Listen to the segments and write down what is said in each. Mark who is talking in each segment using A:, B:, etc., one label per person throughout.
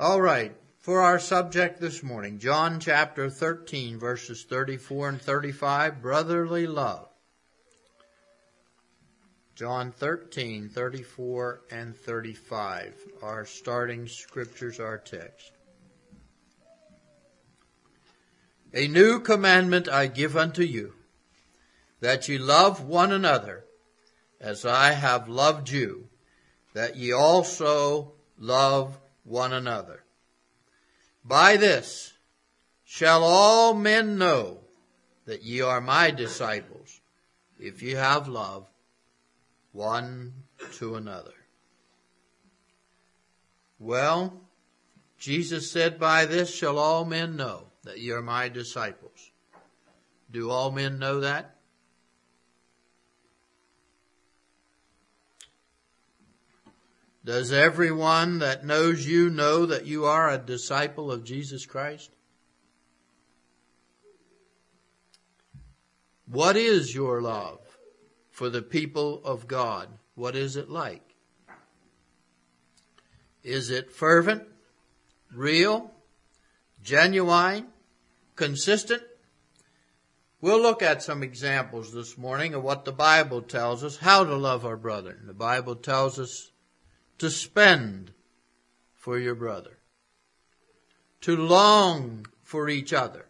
A: All right, for our subject this morning, John chapter 13, verses 34 and 35, brotherly love. John 13, 34 and 35, our starting scriptures, our text. A new commandment I give unto you, that ye love one another, as I have loved you, that ye also love one another. By this shall all men know that ye are my disciples, if ye have love one to another. Well, Jesus said, By this shall all men know that ye are my disciples. Do all men know that? Does everyone that knows you know that you are a disciple of Jesus Christ? What is your love for the people of God? What is it like? Is it fervent, real, genuine, consistent? We'll look at some examples this morning of what the Bible tells us how to love our brother. The Bible tells us to spend for your brother, to long for each other.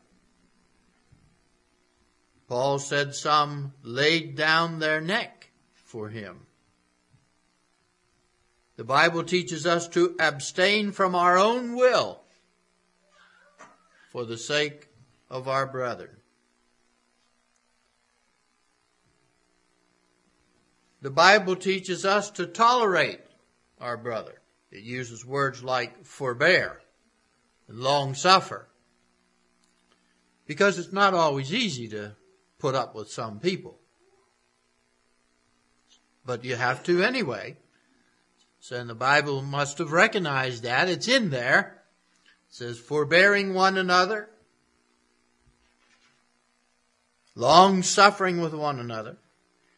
A: Paul said some laid down their neck for him. The Bible teaches us to abstain from our own will for the sake of our brethren. The Bible teaches us to tolerate our brother. It uses words like forbear and long suffer. Because it's not always easy to put up with some people. But you have to anyway. So the Bible must have recognized that. It's in there. It says, forbearing one another, long suffering with one another,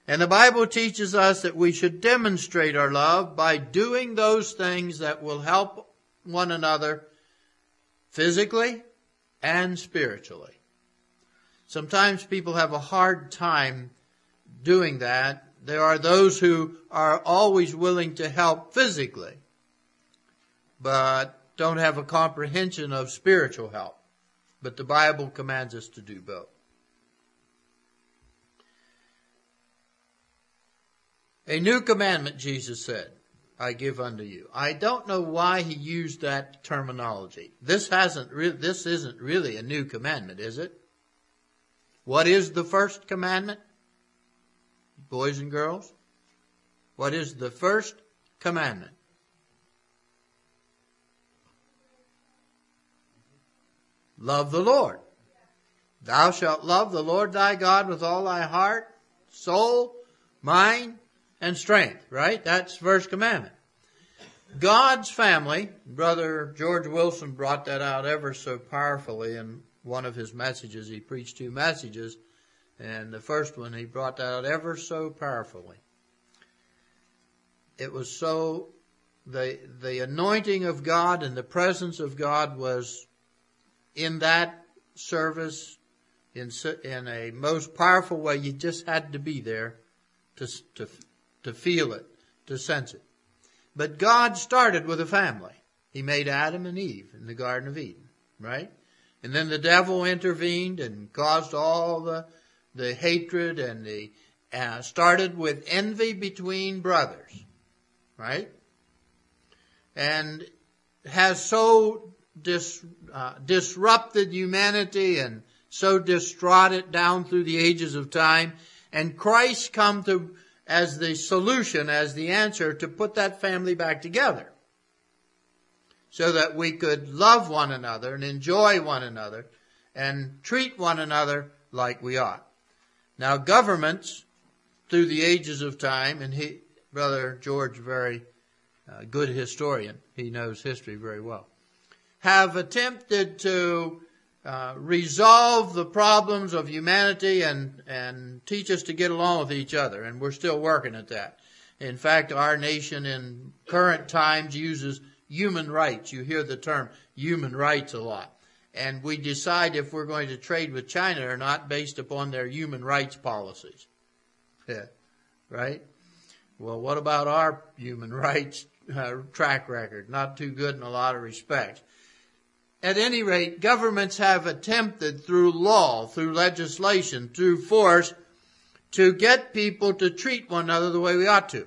A: and the Bible teaches us that we should demonstrate our love by doing those things that will help one another physically and spiritually. Sometimes people have a hard time doing that. There are those who are always willing to help physically, but don't have a comprehension of spiritual help. But the Bible commands us to do both. A new commandment, Jesus said, I give unto you. I don't know why he used that terminology. This hasn't re- this isn't really a new commandment, is it? What is the first commandment? Boys and girls? What is the first commandment? Love the Lord. Thou shalt love the Lord thy God with all thy heart, soul, mind, and strength, right? That's first commandment. God's family, Brother George Wilson brought that out ever so powerfully in one of his messages. He preached two messages, and the first one he brought that out ever so powerfully. It was so, the, the anointing of God and the presence of God was in that service in, in a most powerful way. You just had to be there to, to to feel it, to sense it. But God started with a family. He made Adam and Eve in the Garden of Eden, right? And then the devil intervened and caused all the, the hatred and the, uh, started with envy between brothers, right? And has so dis, uh, disrupted humanity and so distraught it down through the ages of time. And Christ come to as the solution, as the answer to put that family back together. So that we could love one another and enjoy one another and treat one another like we ought. Now governments, through the ages of time, and he, Brother George, very uh, good historian, he knows history very well, have attempted to uh, resolve the problems of humanity and, and teach us to get along with each other. And we're still working at that. In fact, our nation in current times uses human rights. You hear the term human rights a lot. And we decide if we're going to trade with China or not based upon their human rights policies. Yeah. Right? Well, what about our human rights uh, track record? Not too good in a lot of respects. At any rate, governments have attempted through law, through legislation, through force, to get people to treat one another the way we ought to.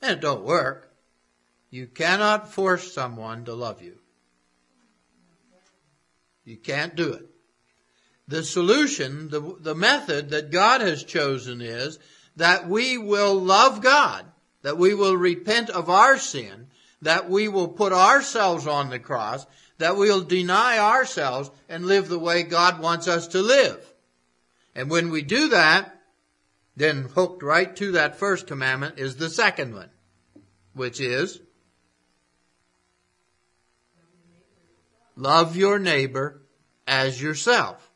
A: And it don't work. You cannot force someone to love you. You can't do it. The solution, the, the method that God has chosen is that we will love God, that we will repent of our sin, that we will put ourselves on the cross, that we'll deny ourselves and live the way God wants us to live. And when we do that, then hooked right to that first commandment is the second one, which is love your neighbor as yourself.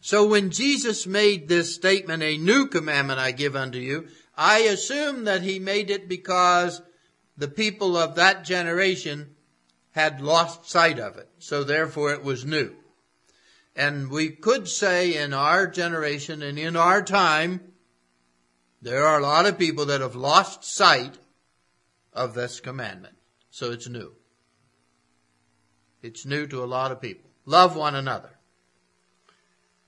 A: So when Jesus made this statement, a new commandment I give unto you, I assume that he made it because the people of that generation had lost sight of it. So therefore it was new. And we could say in our generation and in our time, there are a lot of people that have lost sight of this commandment. So it's new. It's new to a lot of people. Love one another.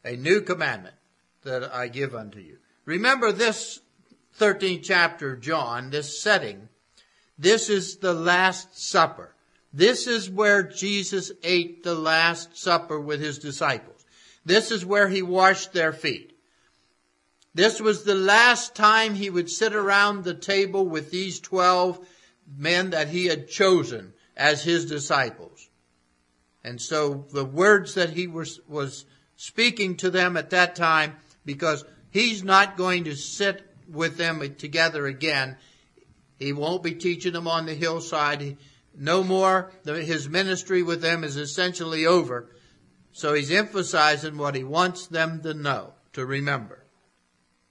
A: A new commandment that I give unto you. Remember this 13th chapter of John, this setting. This is the Last Supper. This is where Jesus ate the Last Supper with his disciples. This is where he washed their feet. This was the last time he would sit around the table with these 12 men that he had chosen as his disciples. And so the words that he was, was speaking to them at that time, because he's not going to sit with them together again. He won't be teaching them on the hillside. No more. His ministry with them is essentially over. So he's emphasizing what he wants them to know, to remember.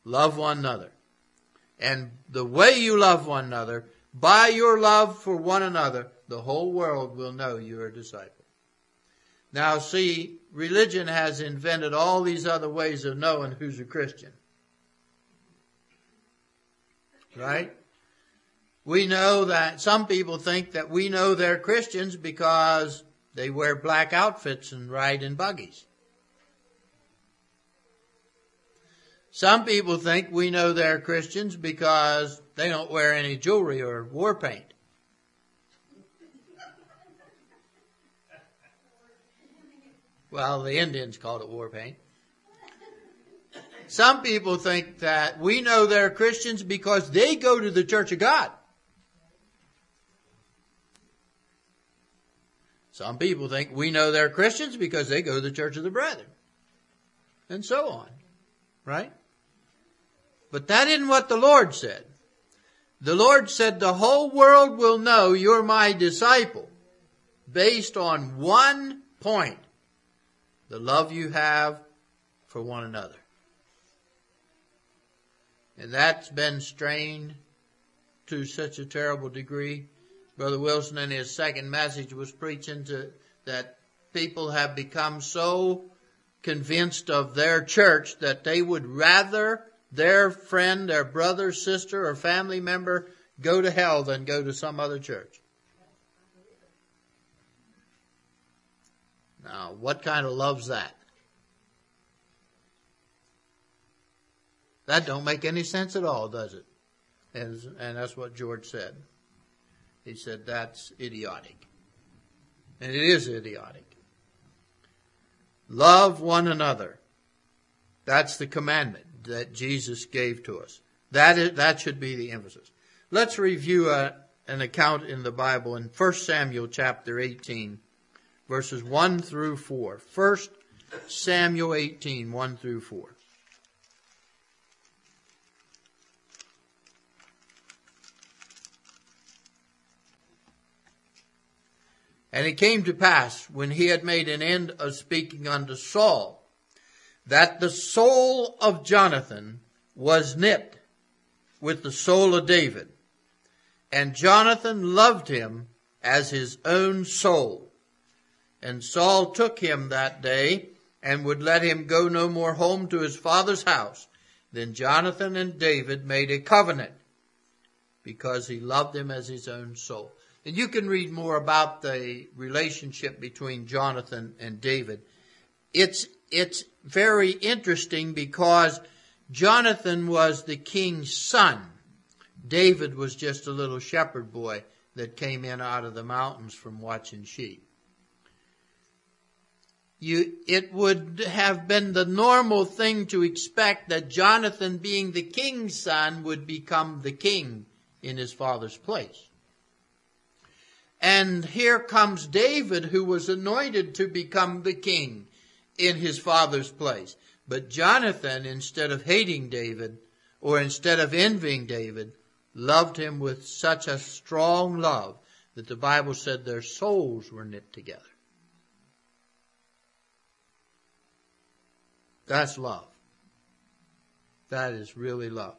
A: Love one another. And the way you love one another, by your love for one another, the whole world will know you're a disciple. Now see, religion has invented all these other ways of knowing who's a Christian. Right? We know that some people think that we know they're Christians because they wear black outfits and ride in buggies. Some people think we know they're Christians because they don't wear any jewelry or war paint. Well, the Indians called it war paint. Some people think that we know they're Christians because they go to the church of God. Some people think we know they're Christians because they go to the church of the brethren. And so on. Right? But that isn't what the Lord said. The Lord said the whole world will know you're my disciple based on one point the love you have for one another. And that's been strained to such a terrible degree. Brother Wilson in his second message was preaching to that people have become so convinced of their church that they would rather their friend, their brother, sister, or family member go to hell than go to some other church. Now, what kind of love's that? That don't make any sense at all, does it? And, and that's what George said. He said that's idiotic. And it is idiotic. Love one another. That's the commandment that Jesus gave to us. That is, that should be the emphasis. Let's review a, uh, an account in the Bible in 1 Samuel chapter 18 verses 1 through 4. 1 Samuel 18, 1 through 4. And it came to pass, when he had made an end of speaking unto Saul, that the soul of Jonathan was knit with the soul of David. And Jonathan loved him as his own soul. And Saul took him that day and would let him go no more home to his father's house. Then Jonathan and David made a covenant because he loved him as his own soul. And you can read more about the relationship between Jonathan and David. It's, it's very interesting because Jonathan was the king's son. David was just a little shepherd boy that came in out of the mountains from watching sheep. You, it would have been the normal thing to expect that Jonathan, being the king's son, would become the king in his father's place. And here comes David, who was anointed to become the king in his father's place. But Jonathan, instead of hating David, or instead of envying David, loved him with such a strong love that the Bible said their souls were knit together. That's love. That is really love.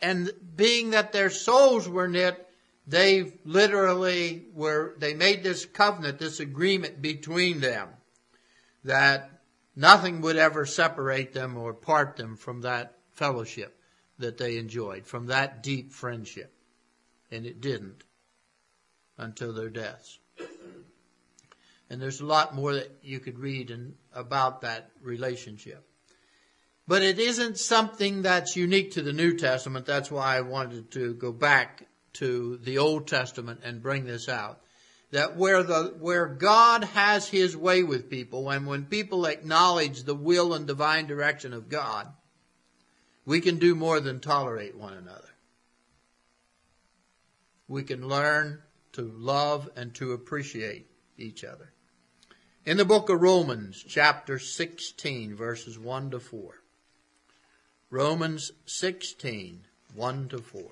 A: And being that their souls were knit, they literally were, they made this covenant, this agreement between them that nothing would ever separate them or part them from that fellowship that they enjoyed, from that deep friendship. And it didn't until their deaths. And there's a lot more that you could read in, about that relationship. But it isn't something that's unique to the New Testament. That's why I wanted to go back to the Old Testament and bring this out. That where the, where God has His way with people and when people acknowledge the will and divine direction of God, we can do more than tolerate one another. We can learn to love and to appreciate each other. In the book of Romans, chapter 16, verses 1 to 4. Romans 16, 1 to 4.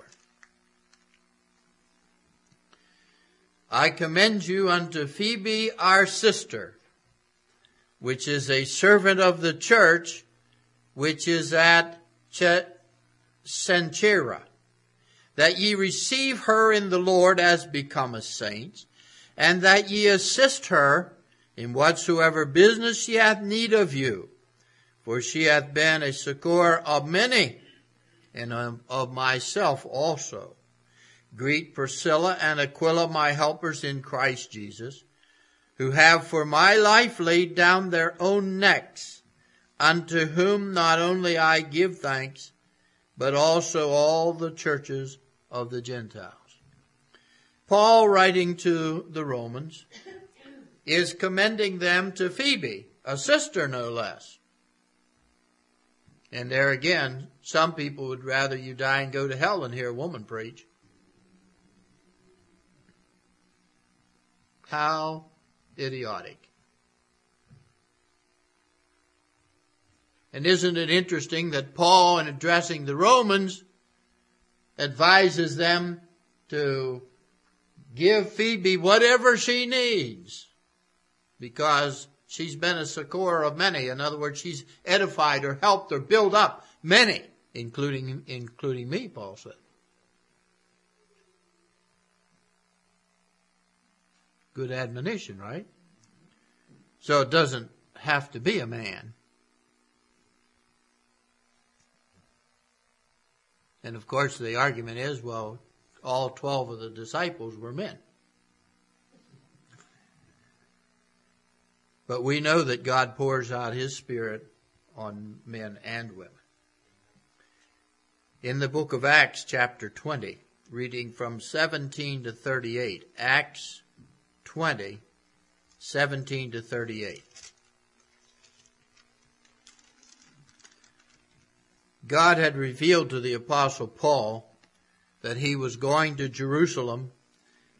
A: I commend you unto Phoebe our sister, which is a servant of the church, which is at Cenchreae, that ye receive her in the Lord as becometh saints, and that ye assist her in whatsoever business she hath need of you. For she hath been a succor of many, and of myself also. Greet Priscilla and Aquila, my helpers in Christ Jesus, who have for my life laid down their own necks, unto whom not only I give thanks, but also all the churches of the Gentiles. Paul, writing to the Romans, is commending them to Phoebe, a sister no less. And there again, some people would rather you die and go to hell than hear a woman preach. How idiotic. And isn't it interesting that Paul, in addressing the Romans, advises them to give Phoebe whatever she needs because she's been a succor of many. In other words, she's edified or helped or built up many, including, including me, Paul said. Good admonition, right? So it doesn't have to be a man. And of course, the argument is, well, all 12 of the disciples were men. But we know that God pours out His Spirit on men and women. In the book of Acts, chapter 20, reading from 17 to 38, Acts 20, 17 to 38. God had revealed to the apostle Paul that he was going to Jerusalem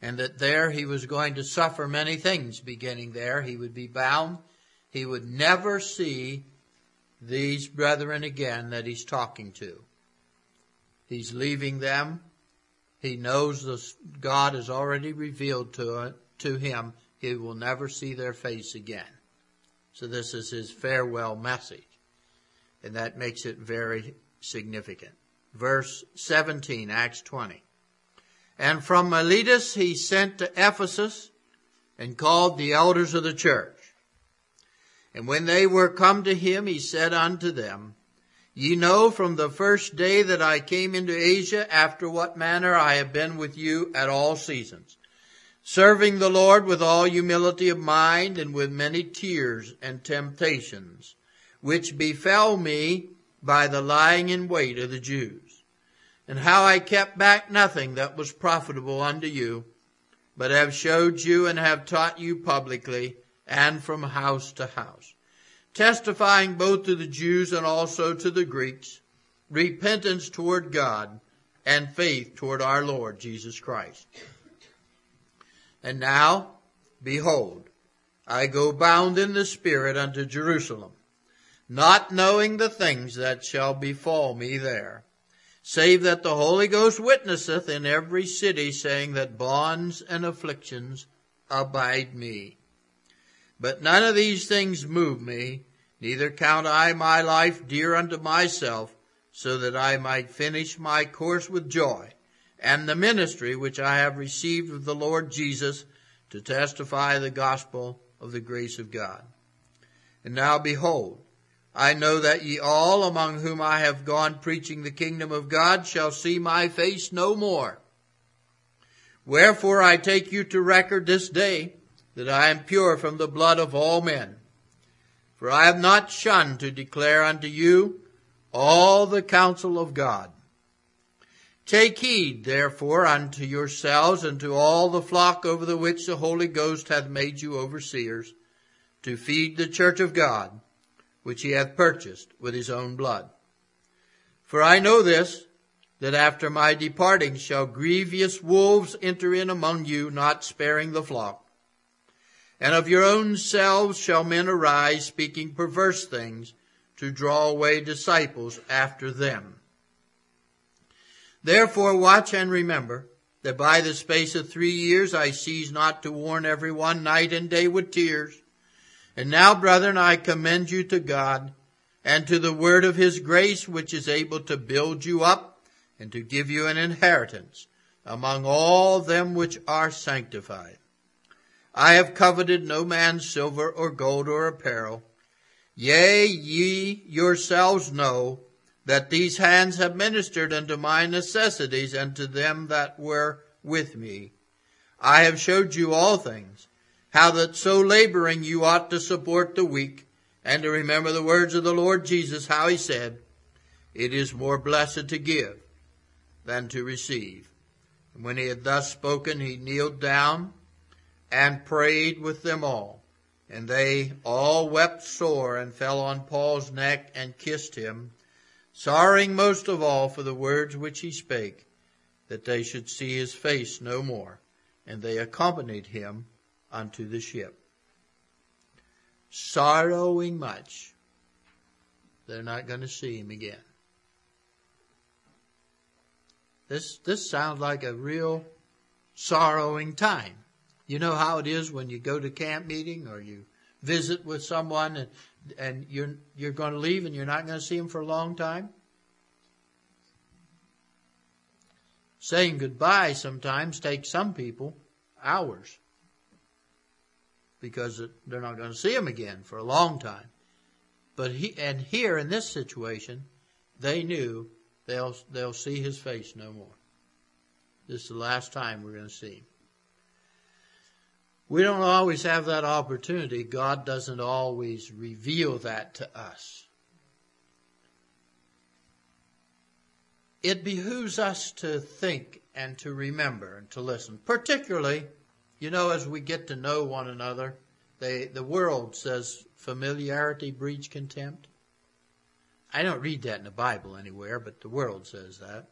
A: and that there he was going to suffer many things beginning there. He would be bound. He would never see these brethren again that he's talking to. He's leaving them. He knows this, God has already revealed to, to him he will never see their face again. So this is his farewell message. And that makes it very significant. Verse 17, Acts 20. And from Miletus he sent to Ephesus and called the elders of the church. And when they were come to him, he said unto them, Ye know from the first day that I came into Asia, after what manner I have been with you at all seasons, serving the Lord with all humility of mind and with many tears and temptations, which befell me by the lying in wait of the Jews, and how I kept back nothing that was profitable unto you, but have showed you and have taught you publicly and from house to house testifying both to the Jews and also to the Greeks, repentance toward God and faith toward our Lord Jesus Christ. And now, behold, I go bound in the Spirit unto Jerusalem, not knowing the things that shall befall me there, save that the Holy Ghost witnesseth in every city, saying that bonds and afflictions abide me. But none of these things move me, neither count I my life dear unto myself, so that I might finish my course with joy, and the ministry which I have received of the Lord Jesus to testify the gospel of the grace of God. And now behold, I know that ye all among whom I have gone preaching the kingdom of God shall see my face no more. Wherefore I take you to record this day that I am pure from the blood of all men. For I have not shunned to declare unto you all the counsel of God. Take heed, therefore, unto yourselves and to all the flock over the which the Holy Ghost hath made you overseers, to feed the church of God, which he hath purchased with his own blood. For I know this, that after my departing shall grievous wolves enter in among you, not sparing the flock. And of your own selves shall men arise, speaking perverse things, to draw away disciples after them. Therefore watch and remember that by the space of three years I cease not to warn every one night and day with tears. And now, brethren, I commend you to God and to the word of his grace, which is able to build you up and to give you an inheritance among all them which are sanctified. I have coveted no man's silver or gold or apparel. Yea, ye yourselves know that these hands have ministered unto my necessities and to them that were with me. I have showed you all things, how that so laboring you ought to support the weak, and to remember the words of the Lord Jesus, how he said, It is more blessed to give than to receive. And when he had thus spoken, he kneeled down and prayed with them all. And they all wept sore and fell on Paul's neck and kissed him, sorrowing most of all for the words which he spake, that they should see his face no more. And they accompanied him unto the ship. Sorrowing much, they're not going to see him again. This, this sounds like a real sorrowing time. You know how it is when you go to camp meeting or you visit with someone and, and you're, you're going to leave and you're not going to see them for a long time? Saying goodbye sometimes takes some people hours because they're not going to see them again for a long time. But he, and here in this situation, they knew they'll, they'll see his face no more. This is the last time we're going to see him. We don't always have that opportunity. God doesn't always reveal that to us. It behooves us to think and to remember and to listen, particularly, you know, as we get to know one another. They, the world says familiarity breeds contempt. I don't read that in the Bible anywhere, but the world says that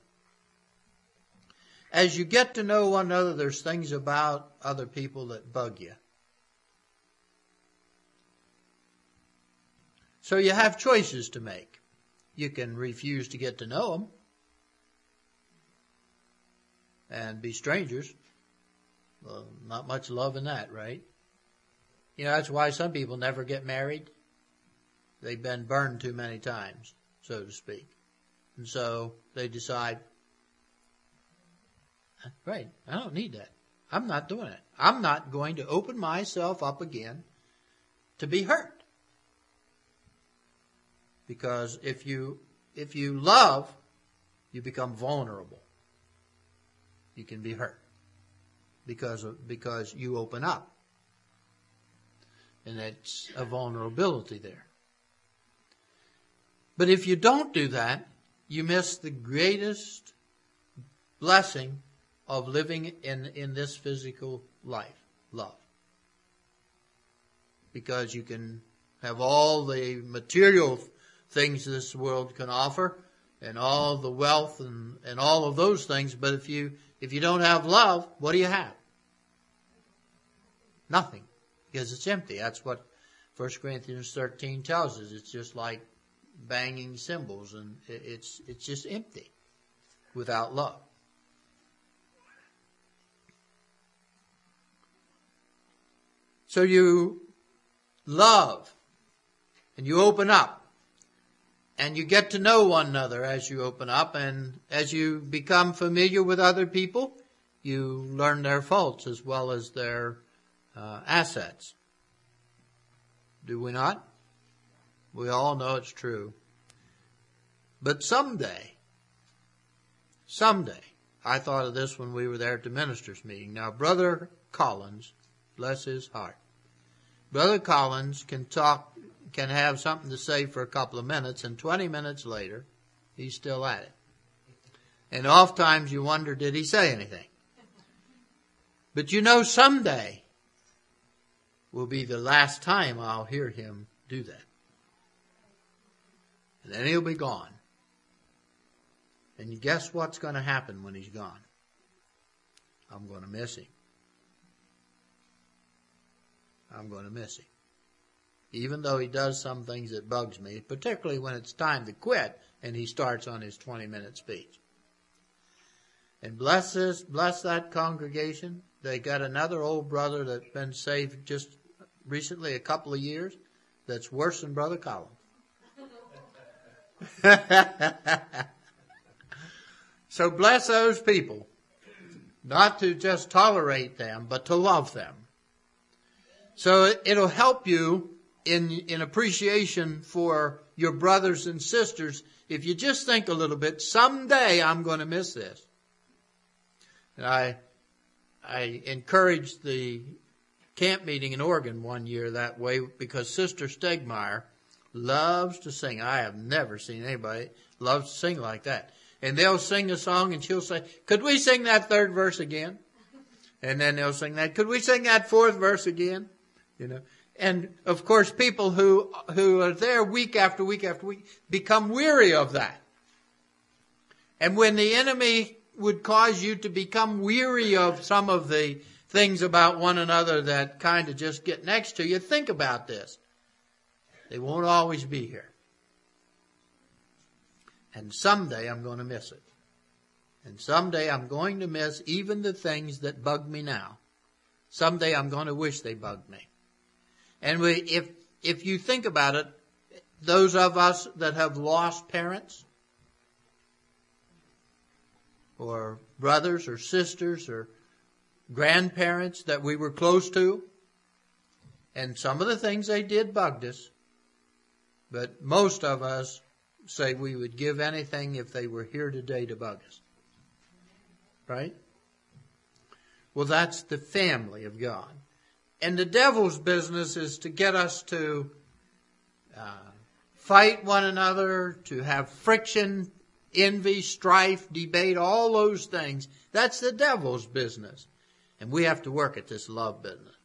A: as you get to know one another, there's things about other people that bug you. So you have choices to make. You can refuse to get to know them and be strangers. Well, not much love in that, right? You know, that's why some people never get married. They've been burned too many times, so to speak. And so they decide, Right. I don't need that. I'm not doing it. I'm not going to open myself up again to be hurt. Because if you if you love, you become vulnerable. You can be hurt because of, because you open up. And it's a vulnerability there. But if you don't do that, you miss the greatest blessing of living in, in this physical life, love. Because you can have all the material things this world can offer and all the wealth and, and all of those things, but if you if you don't have love, what do you have? Nothing. Because it's empty. That's what 1 Corinthians 13 tells us. It's just like banging cymbals and it's it's just empty without love. So you love and you open up and you get to know one another as you open up and as you become familiar with other people, you learn their faults as well as their uh, assets. Do we not? We all know it's true. But someday, someday, I thought of this when we were there at the ministers' meeting. Now, Brother Collins Bless his heart. Brother Collins can talk, can have something to say for a couple of minutes, and 20 minutes later, he's still at it. And oft times you wonder, did he say anything? But you know, someday will be the last time I'll hear him do that. And then he'll be gone. And guess what's going to happen when he's gone? I'm going to miss him. I'm going to miss him. Even though he does some things that bugs me, particularly when it's time to quit and he starts on his 20 minute speech. And bless this, bless that congregation. They got another old brother that's been saved just recently, a couple of years, that's worse than Brother Collins. so bless those people. Not to just tolerate them, but to love them. So it'll help you in, in appreciation for your brothers and sisters if you just think a little bit, someday I'm going to miss this. And I, I encouraged the camp meeting in Oregon one year that way because Sister Stegmeyer loves to sing. I have never seen anybody love to sing like that. And they'll sing a song and she'll say, could we sing that third verse again? And then they'll sing that, could we sing that fourth verse again? You know. And of course, people who, who are there week after week after week become weary of that. And when the enemy would cause you to become weary of some of the things about one another that kind of just get next to you, think about this. They won't always be here. And someday I'm going to miss it. And someday I'm going to miss even the things that bug me now. Someday I'm going to wish they bugged me. And we, if, if you think about it, those of us that have lost parents, or brothers or sisters or grandparents that we were close to, and some of the things they did bugged us, but most of us say we would give anything if they were here today to bug us. Right? Well, that's the family of God. And the devil's business is to get us to uh, fight one another, to have friction, envy, strife, debate, all those things. That's the devil's business. And we have to work at this love business.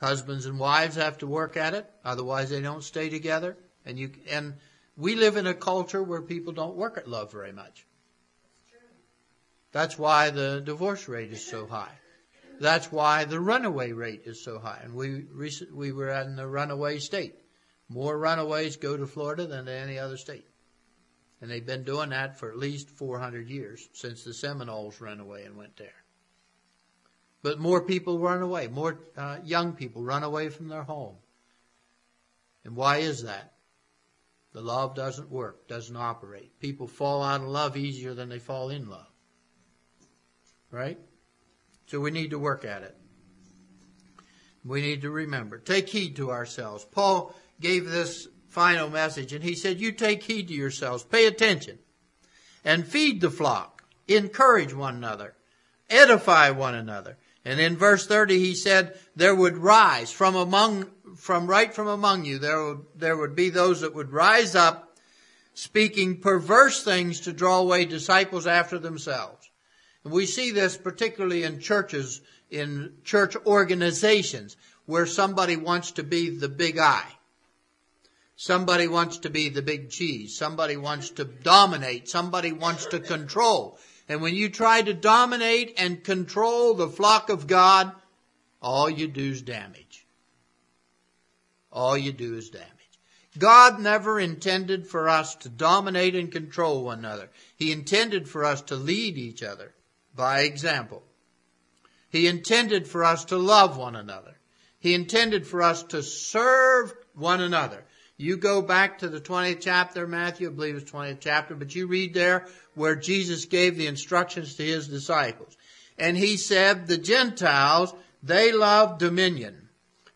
A: Husbands and wives have to work at it, otherwise they don't stay together. And you and we live in a culture where people don't work at love very much. That's why the divorce rate is so high. That's why the runaway rate is so high. And we recent, we were in the runaway state. More runaways go to Florida than to any other state. And they've been doing that for at least 400 years since the Seminoles ran away and went there. But more people run away. More uh, young people run away from their home. And why is that? The love doesn't work, doesn't operate. People fall out of love easier than they fall in love. right? So we need to work at it. We need to remember. Take heed to ourselves. Paul gave this final message and he said, you take heed to yourselves, pay attention, and feed the flock, encourage one another, edify one another. And in verse 30 he said, there would rise from among, from right from among you, there would, there would be those that would rise up speaking perverse things to draw away disciples after themselves. We see this particularly in churches, in church organizations, where somebody wants to be the big I. Somebody wants to be the big cheese. Somebody wants to dominate. Somebody wants to control. And when you try to dominate and control the flock of God, all you do is damage. All you do is damage. God never intended for us to dominate and control one another. He intended for us to lead each other by example. He intended for us to love one another. He intended for us to serve one another. You go back to the 20th chapter, Matthew, I believe it's 20th chapter, but you read there where Jesus gave the instructions to his disciples. And he said, the Gentiles, they love dominion.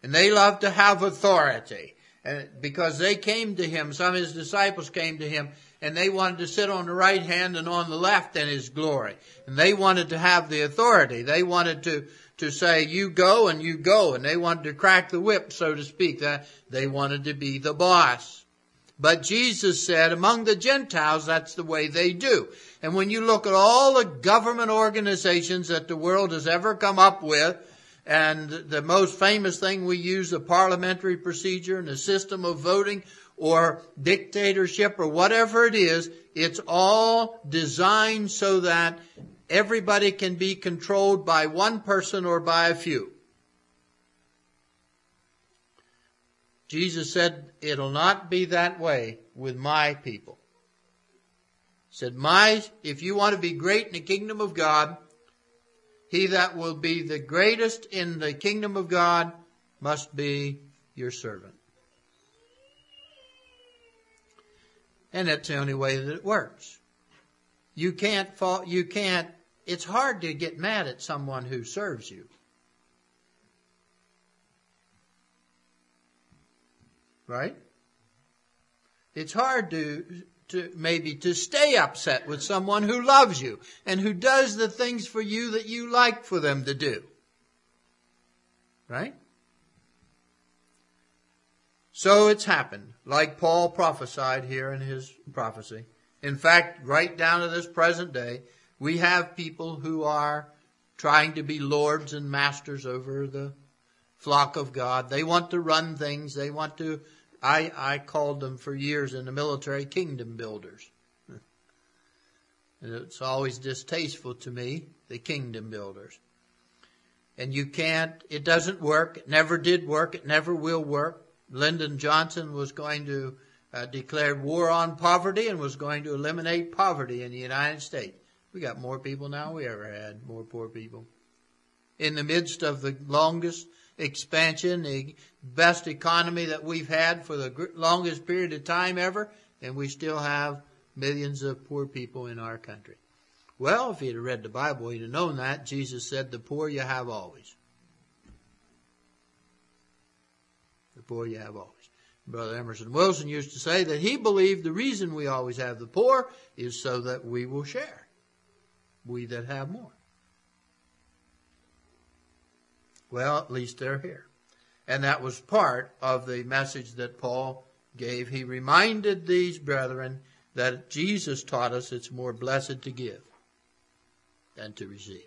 A: And they love to have authority. And because they came to him, some of his disciples came to him, and they wanted to sit on the right hand and on the left in his glory. And they wanted to have the authority. They wanted to to say, you go and you go. And they wanted to crack the whip, so to speak. They wanted to be the boss. But Jesus said, among the Gentiles, that's the way they do. And when you look at all the government organizations that the world has ever come up with, and the most famous thing we use, the parliamentary procedure and the system of voting or dictatorship or whatever it is, it's all designed so that everybody can be controlled by one person or by a few. Jesus said, it'll not be that way with my people. He said, my, if you want to be great in the kingdom of God, he that will be the greatest in the kingdom of God must be your servant. And that's the only way that it works. You can't fall, you can't it's hard to get mad at someone who serves you. Right? It's hard to, to maybe to stay upset with someone who loves you and who does the things for you that you like for them to do. Right? So it's happened, like Paul prophesied here in his prophecy. In fact, right down to this present day, we have people who are trying to be lords and masters over the flock of God. They want to run things. They want to, I, I called them for years in the military kingdom builders. And it's always distasteful to me, the kingdom builders. And you can't, it doesn't work. It never did work. It never will work. Lyndon Johnson was going to uh, declare war on poverty and was going to eliminate poverty in the United States. We got more people now we ever had, more poor people. In the midst of the longest expansion, the best economy that we've had for the longest period of time ever, and we still have millions of poor people in our country. Well, if he'd have read the Bible, he'd have known that. Jesus said, the poor you have always. Poor you have always. Brother Emerson Wilson used to say that he believed the reason we always have the poor is so that we will share we that have more. Well, at least they're here. And that was part of the message that Paul gave. He reminded these brethren that Jesus taught us it's more blessed to give than to receive.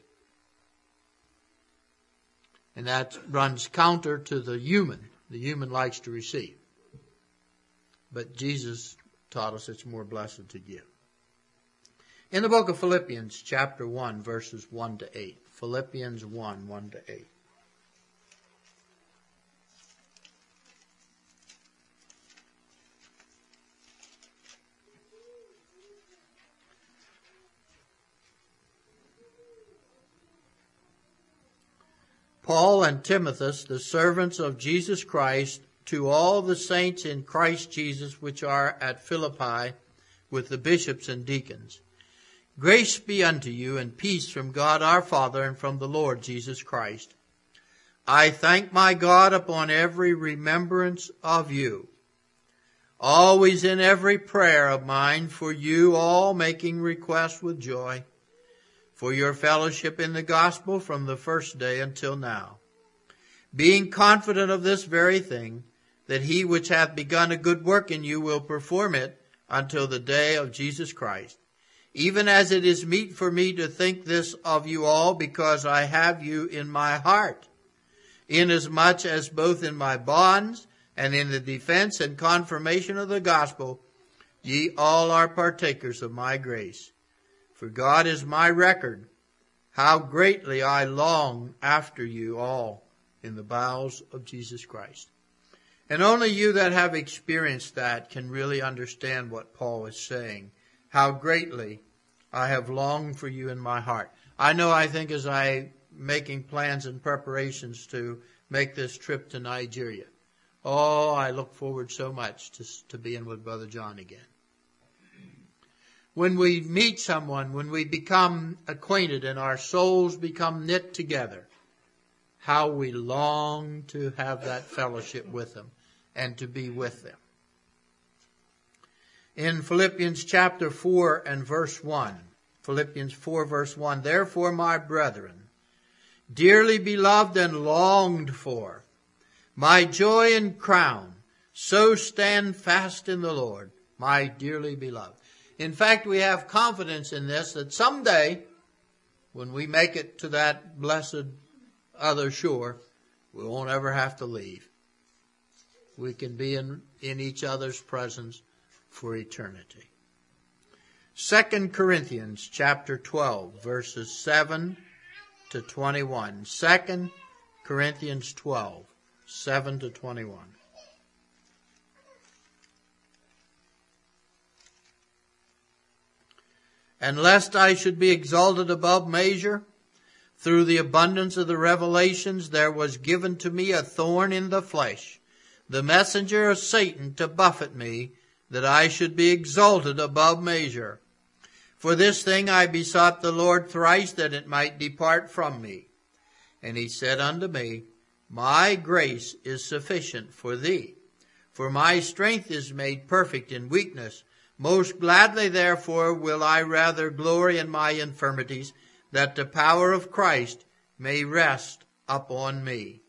A: And that runs counter to the human. The human likes to receive. But Jesus taught us it's more blessed to give. In the book of Philippians, chapter 1, verses 1 to 8. Philippians 1, 1 to 8. Paul and Timothy, the servants of Jesus Christ, to all the saints in Christ Jesus which are at Philippi, with the bishops and deacons. Grace be unto you and peace from God our Father and from the Lord Jesus Christ. I thank my God upon every remembrance of you, always in every prayer of mine for you all making request with joy for your fellowship in the gospel from the first day until now, being confident of this very thing, that he which hath begun a good work in you will perform it until the day of Jesus Christ. Even as it is meet for me to think this of you all, because I have you in my heart, inasmuch as both in my bonds and in the defense and confirmation of the gospel, ye all are partakers of my grace. For God is my record, how greatly I long after you all in the bowels of Jesus Christ. And only you that have experienced that can really understand what Paul is saying. How greatly I have longed for you in my heart. I know I think as I making plans and preparations to make this trip to Nigeria. Oh, I look forward so much to, to being with Brother John again when we meet someone, when we become acquainted and our souls become knit together, how we long to have that fellowship with them and to be with them. In Philippians chapter 4 and verse 1, Philippians 4 verse 1, Therefore, my brethren, dearly beloved and longed for, my joy and crown, so stand fast in the Lord, my dearly beloved. In fact, we have confidence in this that someday, when we make it to that blessed other shore, we won't ever have to leave. We can be in, in each other's presence for eternity. Second Corinthians chapter 12 verses 7 to 21. Second Corinthians 12, 7 to 21. And lest I should be exalted above measure, through the abundance of the revelations there was given to me a thorn in the flesh, the messenger of Satan to buffet me, that I should be exalted above measure. For this thing I besought the Lord thrice that it might depart from me. And he said unto me, My grace is sufficient for thee, for my strength is made perfect in weakness. Most gladly, therefore, will I rather glory in my infirmities, that the power of Christ may rest upon me.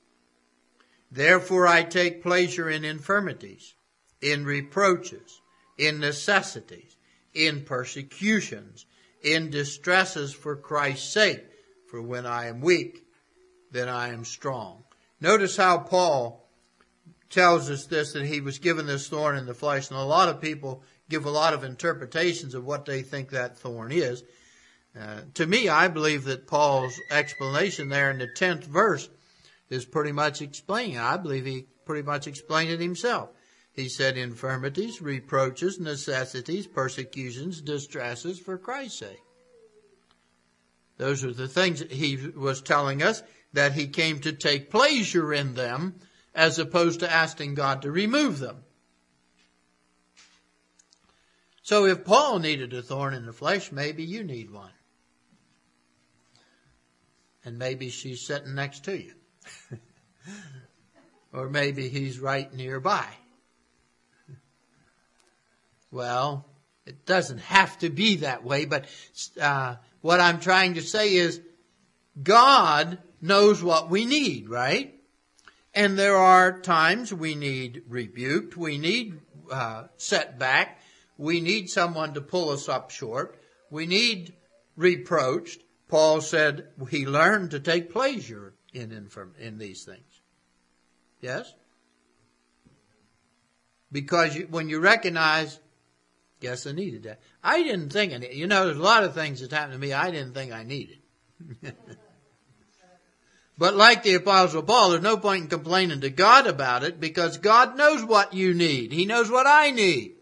A: Therefore I take pleasure in infirmities, in reproaches, in necessities, in persecutions, in distresses for Christ's sake. For when I am weak, then I am strong. Notice how Paul tells us this, that he was given this thorn in the flesh. And a lot of people give a lot of interpretations of what they think that thorn is. Uh, to me, I believe that Paul's explanation there in the 10th verse is pretty much explaining. I believe he pretty much explained it himself. He said infirmities, reproaches, necessities, persecutions, distresses for Christ's sake. Those are the things that he was telling us that he came to take pleasure in them as opposed to asking God to remove them. So if Paul needed a thorn in the flesh, maybe you need one. And maybe she's sitting next to you. or maybe he's right nearby. Well, it doesn't have to be that way, but uh, what I'm trying to say is God knows what we need, right? And there are times we need rebuked, we need uh, set back, we need someone to pull us up short. We need reproached. Paul said he learned to take pleasure in infirm, in these things. Yes? Because you, when you recognize, yes, I needed that. I didn't think any, you know, there's a lot of things that happened to me I didn't think I needed. but like the apostle Paul, there's no point in complaining to God about it because God knows what you need. He knows what I need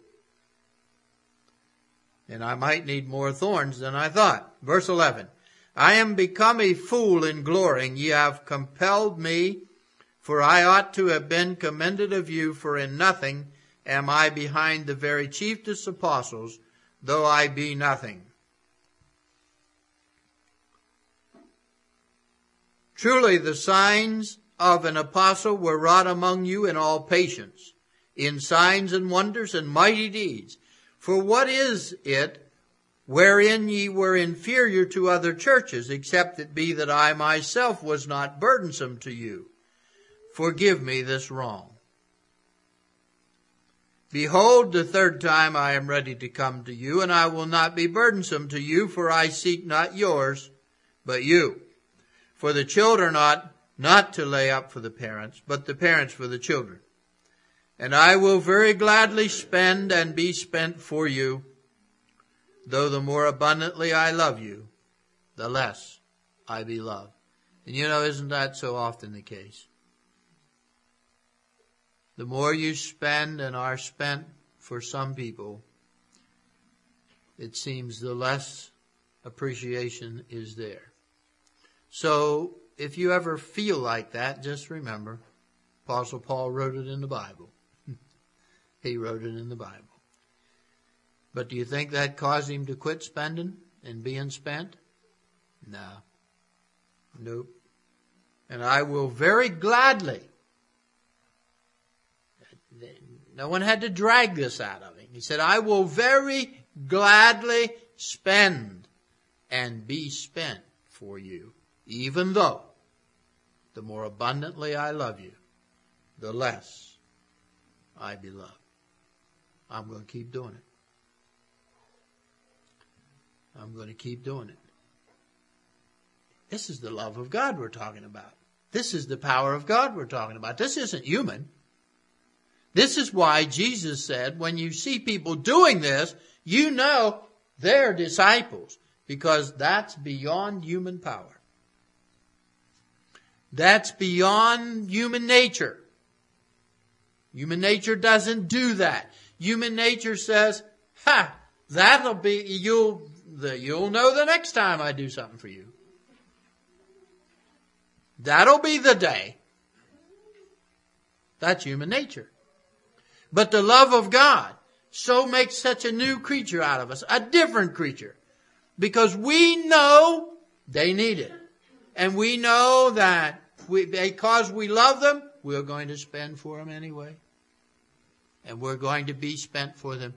A: and I might need more thorns than I thought. Verse 11. I am become a fool in glorying. Ye have compelled me, for I ought to have been commended of you, for in nothing am I behind the very chiefest apostles, though I be nothing. Truly the signs of an apostle were wrought among you in all patience, in signs and wonders and mighty deeds, for what is it wherein ye were inferior to other churches, except it be that I myself was not burdensome to you? Forgive me this wrong. Behold, the third time I am ready to come to you, and I will not be burdensome to you, for I seek not yours, but you. For the children ought not to lay up for the parents, but the parents for the children. And I will very gladly spend and be spent for you, though the more abundantly I love you, the less I be loved. And you know, isn't that so often the case? The more you spend and are spent for some people, it seems the less appreciation is there. So if you ever feel like that, just remember, Apostle Paul wrote it in the Bible. He wrote it in the Bible. But do you think that caused him to quit spending and being spent? No. Nope. And I will very gladly no one had to drag this out of him. He said, I will very gladly spend and be spent for you, even though the more abundantly I love you, the less I be loved. I'm going to keep doing it. I'm going to keep doing it. This is the love of God we're talking about. This is the power of God we're talking about. This isn't human. This is why Jesus said, when you see people doing this, you know they're disciples because that's beyond human power. That's beyond human nature. Human nature doesn't do that. Human nature says, ha, that'll be, you'll, the, you'll know the next time I do something for you. That'll be the day. That's human nature. But the love of God so makes such a new creature out of us, a different creature. Because we know they need it. And we know that we, because we love them, we're going to spend for them anyway. And we're going to be spent for them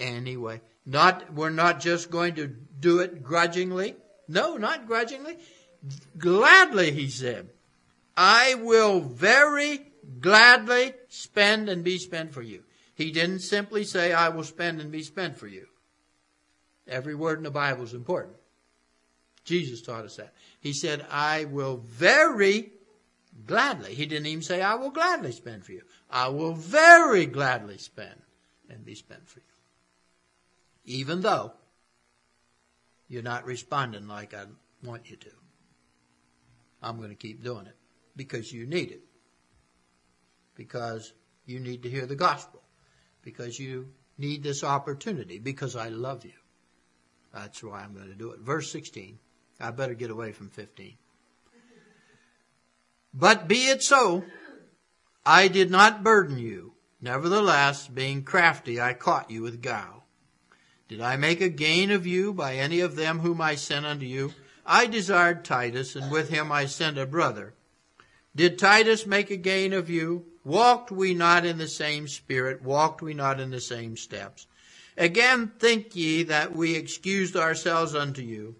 A: anyway. Not, we're not just going to do it grudgingly. No, not grudgingly. Gladly, he said. I will very gladly spend and be spent for you. He didn't simply say, I will spend and be spent for you. Every word in the Bible is important. Jesus taught us that. He said, I will very gladly. He didn't even say, I will gladly spend for you. I will very gladly spend and be spent for you. Even though you're not responding like I want you to. I'm going to keep doing it because you need it because you need to hear the gospel, because you need this opportunity, because I love you. That's why I'm going to do it. Verse 16. I better get away from 15. But be it so, I did not burden you. Nevertheless, being crafty, I caught you with guile. Did I make a gain of you by any of them whom I sent unto you? I desired Titus, and with him I sent a brother. Did Titus make a gain of you? Walked we not in the same spirit? Walked we not in the same steps? Again, think ye that we excused ourselves unto you.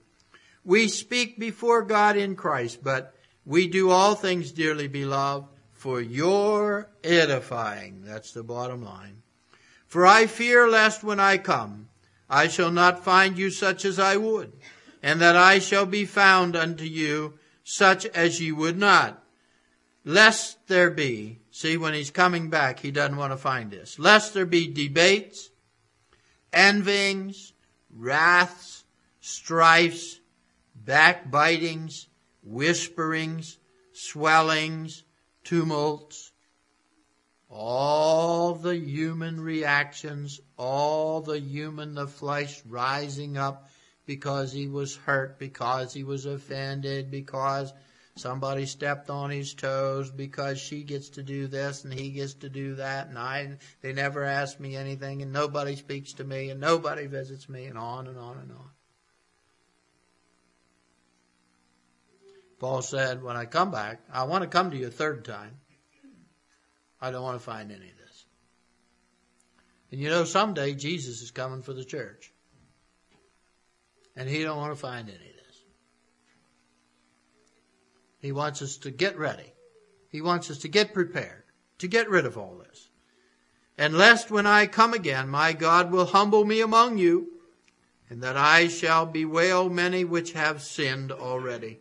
A: We speak before God in Christ, but we do all things, dearly beloved, for your edifying. That's the bottom line. For I fear lest when I come, I shall not find you such as I would, and that I shall be found unto you such as ye would not, lest there be See, when he's coming back, he doesn't want to find this. Lest there be debates, envyings, wraths, strifes, backbitings, whisperings, swellings, tumults, all the human reactions, all the human, the flesh rising up because he was hurt, because he was offended, because somebody stepped on his toes because she gets to do this and he gets to do that and I they never ask me anything and nobody speaks to me and nobody visits me and on and on and on. Paul said, when I come back, I want to come to you a third time. I don't want to find any of this. And you know, someday Jesus is coming for the church. And he don't want to find any of this. He wants us to get ready. He wants us to get prepared, to get rid of all this. And lest when I come again, my God will humble me among you, and that I shall bewail many which have sinned already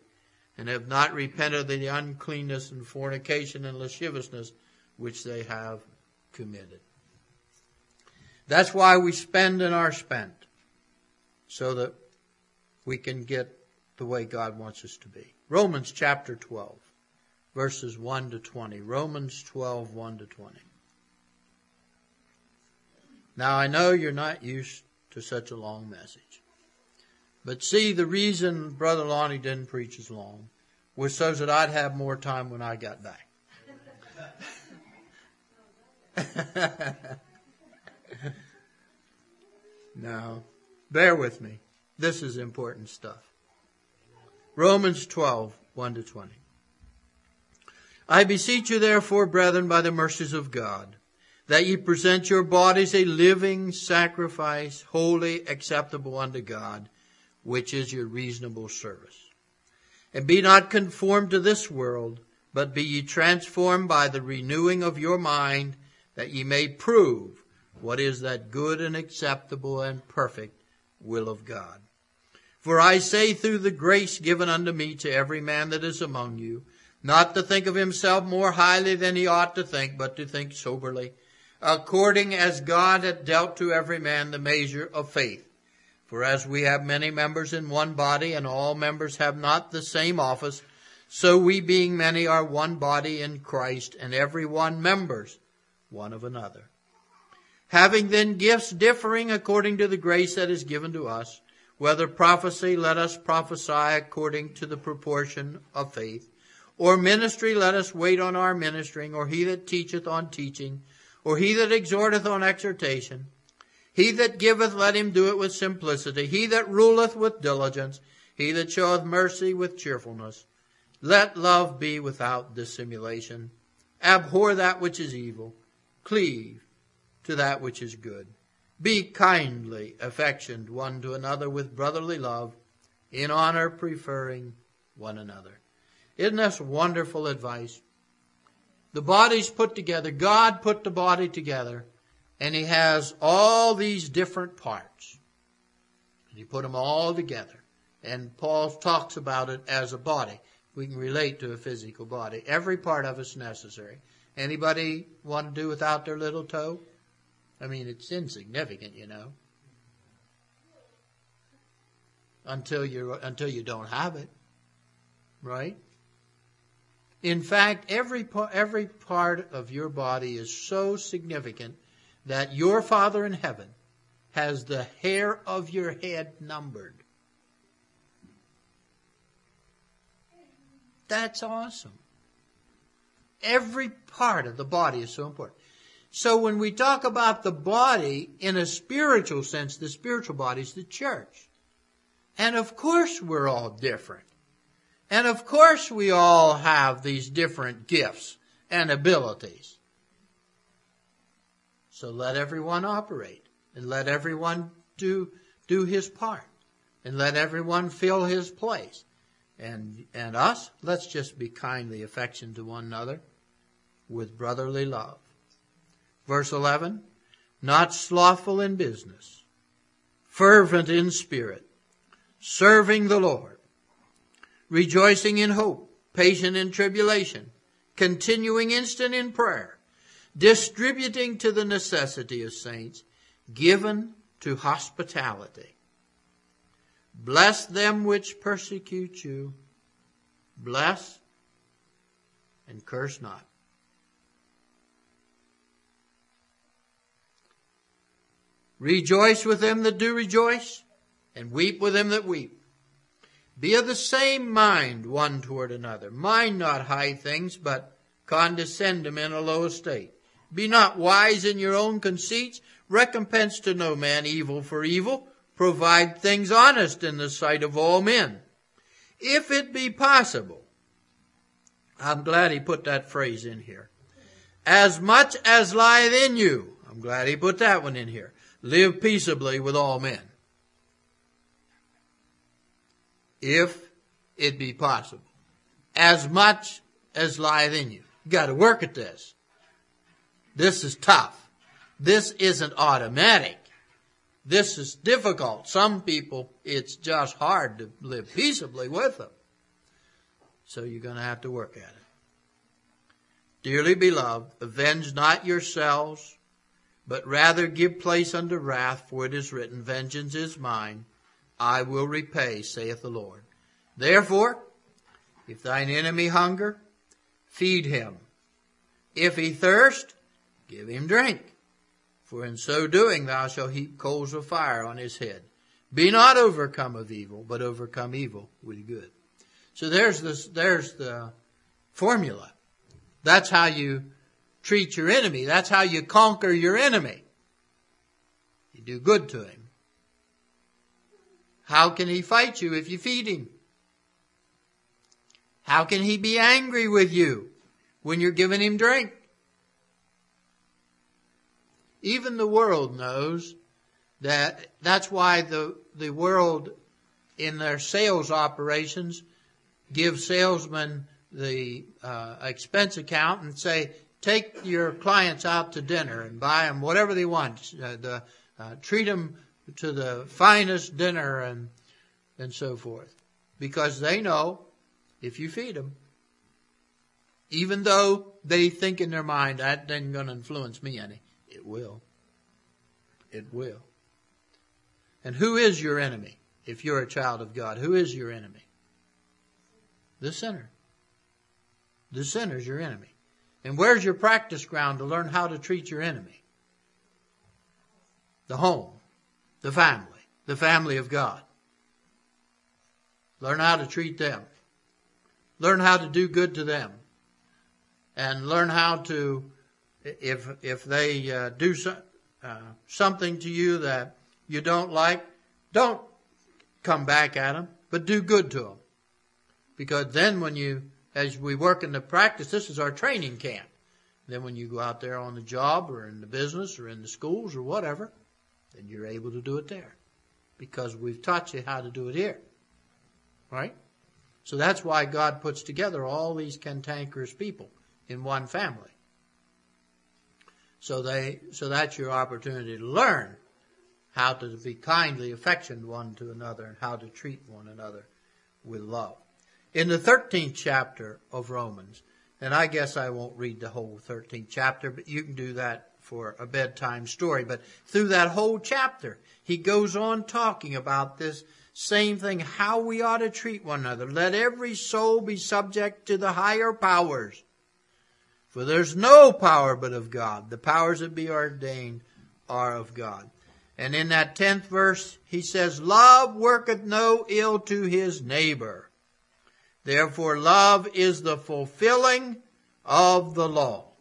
A: and have not repented of the uncleanness and fornication and lasciviousness which they have committed. That's why we spend and are spent, so that we can get the way God wants us to be. Romans chapter 12, verses 1 to 20. Romans 12, 1 to 20. Now I know you're not used to such a long message. But see, the reason Brother Lonnie didn't preach as long was so that I'd have more time when I got back. now, bear with me. This is important stuff. Romans 12, 1 to 20. I beseech you therefore, brethren, by the mercies of God, that ye present your bodies a living sacrifice, holy, acceptable unto God, which is your reasonable service. And be not conformed to this world, but be ye transformed by the renewing of your mind, that ye may prove what is that good and acceptable and perfect will of God. For I say through the grace given unto me to every man that is among you, not to think of himself more highly than he ought to think, but to think soberly, according as God hath dealt to every man the measure of faith. For as we have many members in one body, and all members have not the same office, so we being many are one body in Christ, and every one members one of another. Having then gifts differing according to the grace that is given to us, whether prophecy, let us prophesy according to the proportion of faith, or ministry, let us wait on our ministering, or he that teacheth on teaching, or he that exhorteth on exhortation, he that giveth, let him do it with simplicity. He that ruleth with diligence. He that showeth mercy with cheerfulness. Let love be without dissimulation. Abhor that which is evil. Cleave to that which is good. Be kindly affectioned one to another with brotherly love, in honor preferring one another. Isn't this wonderful advice? The body's put together. God put the body together and he has all these different parts. And he put them all together. And Paul talks about it as a body. We can relate to a physical body. Every part of it's necessary. Anybody want to do without their little toe? I mean, it's insignificant, you know. Until you until you don't have it, right? In fact, every every part of your body is so significant that your Father in heaven has the hair of your head numbered. That's awesome. Every part of the body is so important. So when we talk about the body in a spiritual sense, the spiritual body is the church. And of course we're all different. And of course we all have these different gifts and abilities. So let everyone operate and let everyone do, do his part and let everyone fill his place. And, and us, let's just be kindly affection to one another with brotherly love. Verse 11, not slothful in business, fervent in spirit, serving the Lord, rejoicing in hope, patient in tribulation, continuing instant in prayer, distributing to the necessity of saints, given to hospitality. Bless them which persecute you. Bless and curse not. Rejoice with them that do rejoice, and weep with them that weep. Be of the same mind one toward another. Mind not high things, but condescend them in a low estate. Be not wise in your own conceits. Recompense to no man evil for evil. Provide things honest in the sight of all men. If it be possible, I'm glad he put that phrase in here. As much as lieth in you. I'm glad he put that one in here. Live peaceably with all men. If it be possible. As much as lieth in you. You gotta work at this. This is tough. This isn't automatic. This is difficult. Some people, it's just hard to live peaceably with them. So you're going to have to work at it. Dearly beloved, avenge not yourselves, but rather give place unto wrath, for it is written, Vengeance is mine, I will repay, saith the Lord. Therefore, if thine enemy hunger, feed him. If he thirst, give him drink. For in so doing thou shalt heap coals of fire on his head. Be not overcome of evil, but overcome evil with good. So there's this, there's the formula. That's how you treat your enemy. That's how you conquer your enemy. You do good to him. How can he fight you if you feed him? How can he be angry with you when you're giving him drink? Even the world knows that that's why the, the world in their sales operations give salesmen the uh, expense account and say, take your clients out to dinner and buy them whatever they want. Uh, the, uh, treat them to the finest dinner and and so forth, because they know if you feed them, even though they think in their mind that isn't going to influence me any, will. It will. And who is your enemy? If you're a child of God, who is your enemy? The sinner. The sinner is your enemy. And where's your practice ground to learn how to treat your enemy? The home, the family, the family of God. Learn how to treat them. Learn how to do good to them. And learn how to, if, if they uh, do so, uh, something to you that you don't like, don't come back at them, but do good to them. Because then when you, as we work in the practice, this is our training camp. Then when you go out there on the job or in the business or in the schools or whatever, then you're able to do it there. Because we've taught you how to do it here. Right? So that's why God puts together all these cantankerous people in one family. So they, so that's your opportunity to learn how to be kindly affectioned one to another and how to treat one another with love. In the 13th chapter of Romans, and I guess I won't read the whole 13th chapter, but you can do that for a bedtime story. But through that whole chapter, he goes on talking about this same thing, how we ought to treat one another. Let every soul be subject to the higher powers for there's no power but of God. The powers that be ordained are of God. And in that tenth verse, he says, Love worketh no ill to his neighbor. Therefore, love is the fulfilling of the law,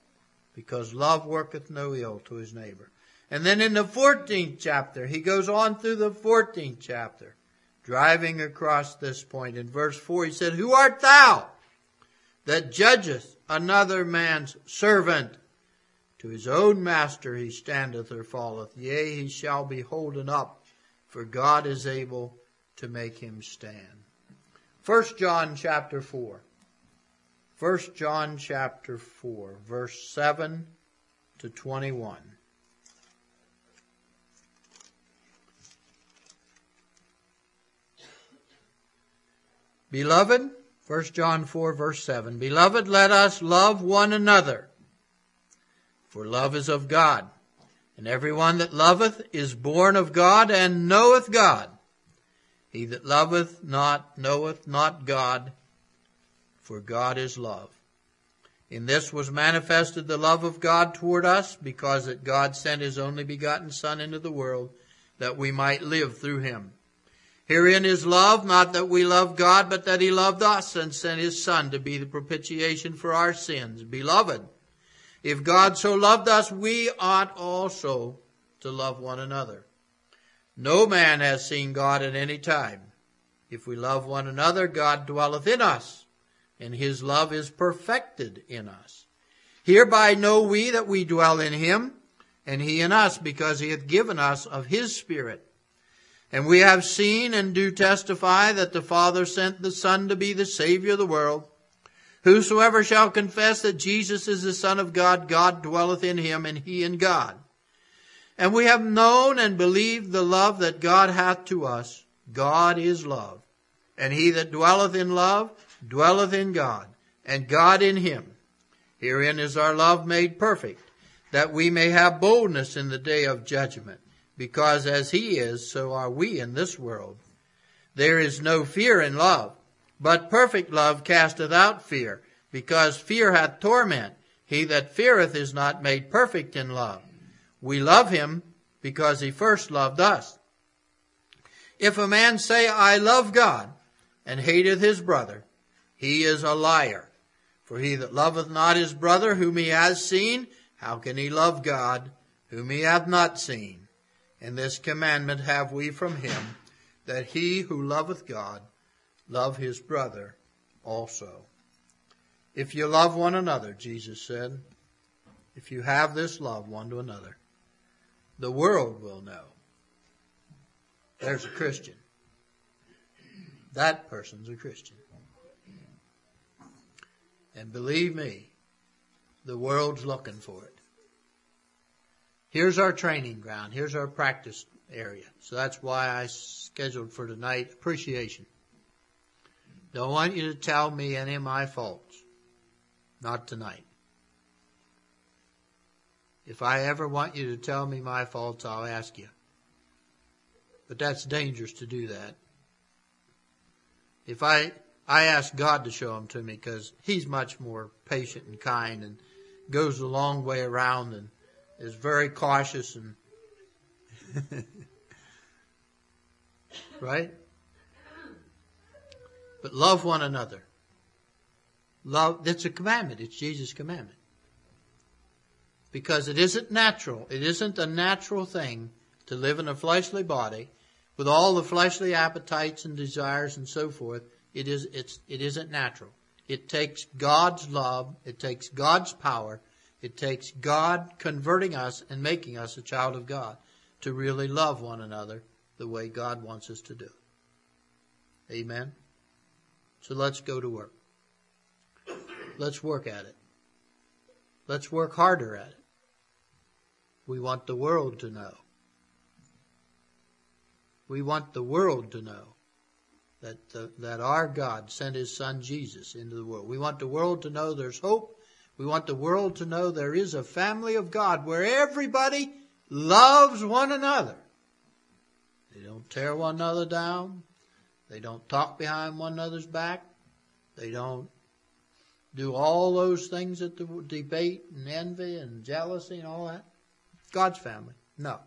A: because love worketh no ill to his neighbor. And then in the 14th chapter, he goes on through the 14th chapter, driving across this point. In verse 4, he said, Who art thou that judgeth another man's servant. To his own master he standeth or falleth. Yea, he shall be holden up, for God is able to make him stand. First John chapter 4. First John chapter 4, verse 7 to 21. Beloved, 1 John 4 verse 7. Beloved, let us love one another, for love is of God. And every one that loveth is born of God and knoweth God. He that loveth not knoweth not God, for God is love. In this was manifested the love of God toward us, because that God sent his only begotten Son into the world, that we might live through him. Herein is love, not that we love God, but that he loved us and sent his Son to be the propitiation for our sins. Beloved, if God so loved us, we ought also to love one another. No man has seen God at any time. If we love one another, God dwelleth in us, and his love is perfected in us. Hereby know we that we dwell in him, and he in us, because he hath given us of his Spirit. And we have seen and do testify that the Father sent the Son to be the Savior of the world. Whosoever shall confess that Jesus is the Son of God, God dwelleth in him, and he in God. And we have known and believed the love that God hath to us. God is love. And he that dwelleth in love dwelleth in God, and God in him. Herein is our love made perfect, that we may have boldness in the day of judgment, because as he is, so are we in this world. There is no fear in love, but perfect love casteth out fear, because fear hath torment. He that feareth is not made perfect in love. We love him because he first loved us. If a man say, I love God, and hateth his brother, he is a liar. For he that loveth not his brother whom he has seen, how can he love God whom he hath not seen? And this commandment have we from him, that he who loveth God love his brother also. If you love one another, Jesus said, if you have this love one to another, the world will know there's a Christian. That person's a Christian. And believe me, the world's looking for it. Here's our training ground. Here's our practice area. So that's why I scheduled for tonight appreciation. Don't want you to tell me any of my faults. Not tonight. If I ever want you to tell me my faults, I'll ask you. But that's dangerous to do that. If I, I ask God to show them to me because He's much more patient and kind and goes a long way around and is very cautious and, right? But love one another. Love, that's a commandment. It's Jesus' commandment. Because it isn't natural. It isn't a natural thing to live in a fleshly body with all the fleshly appetites and desires and so forth, it is it's it isn't natural. It takes God's love, it takes God's power, it takes God converting us and making us a child of God to really love one another the way God wants us to do. Amen. So let's go to work. Let's work at it. Let's work harder at it. We want the world to know we want the world to know that, the, that our God sent his son Jesus into the world. We want the world to know there's hope. We want the world to know there is a family of God where everybody loves one another. They don't tear one another down. They don't talk behind one another's back. They don't do all those things that the debate and envy and jealousy and all that. God's family. No.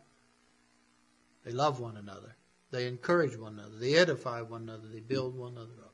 A: They love one another. They encourage one another. They edify one another. They build one another up.